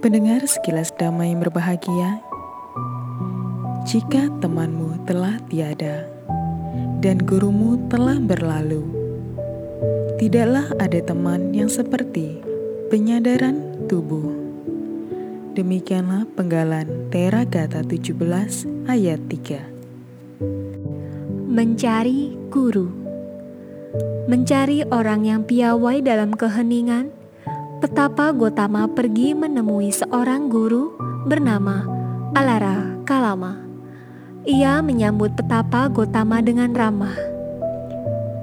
Pendengar sekilas damai berbahagia, jika temanmu telah tiada dan gurumu telah berlalu, tidaklah ada teman yang seperti penyadaran tubuh. Demikianlah penggalan Teragata 17 ayat 3. Mencari guru Mencari orang yang piawai dalam keheningan Betapa Gotama pergi menemui seorang guru bernama Alara Kalama. Ia menyambut petapa Gotama dengan ramah.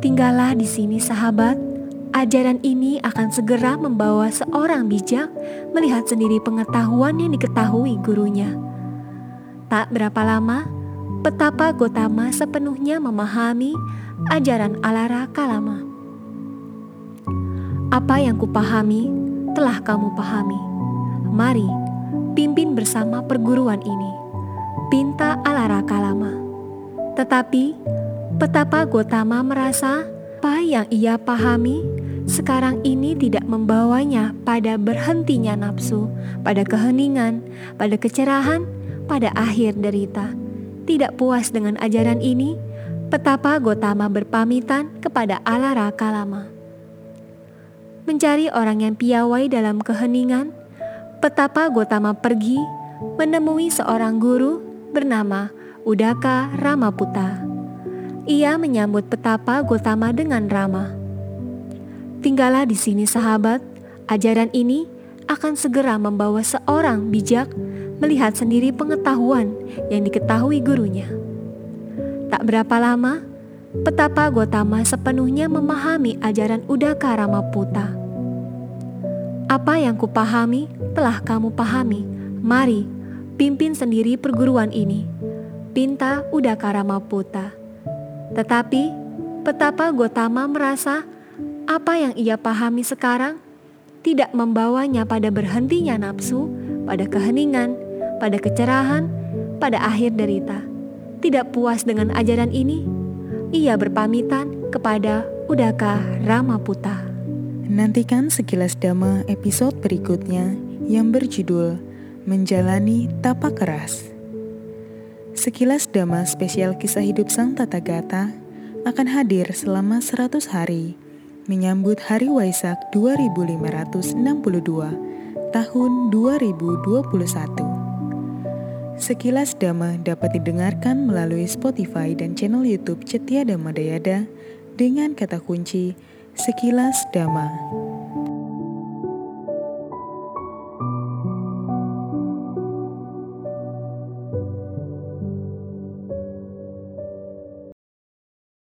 Tinggallah di sini sahabat, ajaran ini akan segera membawa seorang bijak melihat sendiri pengetahuan yang diketahui gurunya. Tak berapa lama, petapa Gotama sepenuhnya memahami ajaran Alara Kalama. Apa yang kupahami telah kamu pahami. Mari, pimpin bersama perguruan ini. Pinta Alara Kalama. Tetapi, betapa Gotama merasa apa yang ia pahami sekarang ini tidak membawanya pada berhentinya nafsu, pada keheningan, pada kecerahan, pada akhir derita. Tidak puas dengan ajaran ini, petapa Gotama berpamitan kepada Alara Kalama mencari orang yang piawai dalam keheningan, petapa Gotama pergi menemui seorang guru bernama Udaka Ramaputa. Ia menyambut petapa Gotama dengan ramah. Tinggallah di sini sahabat, ajaran ini akan segera membawa seorang bijak melihat sendiri pengetahuan yang diketahui gurunya. Tak berapa lama, petapa Gotama sepenuhnya memahami ajaran Udaka Ramaputa. Apa yang kupahami telah kamu pahami. Mari, pimpin sendiri perguruan ini. Pinta Udaka Ramaputa. Tetapi, petapa Gotama merasa apa yang ia pahami sekarang tidak membawanya pada berhentinya nafsu, pada keheningan, pada kecerahan, pada akhir derita. Tidak puas dengan ajaran ini, ia berpamitan kepada Udaka Ramaputa. Nantikan sekilas dama episode berikutnya yang berjudul Menjalani Tapak Keras. Sekilas dama spesial kisah hidup Sang Tata Gata akan hadir selama 100 hari menyambut Hari Waisak 2562 tahun 2021. Sekilas Dama dapat didengarkan melalui Spotify dan channel YouTube Cetia Dama Dayada dengan kata kunci Sekilas Dama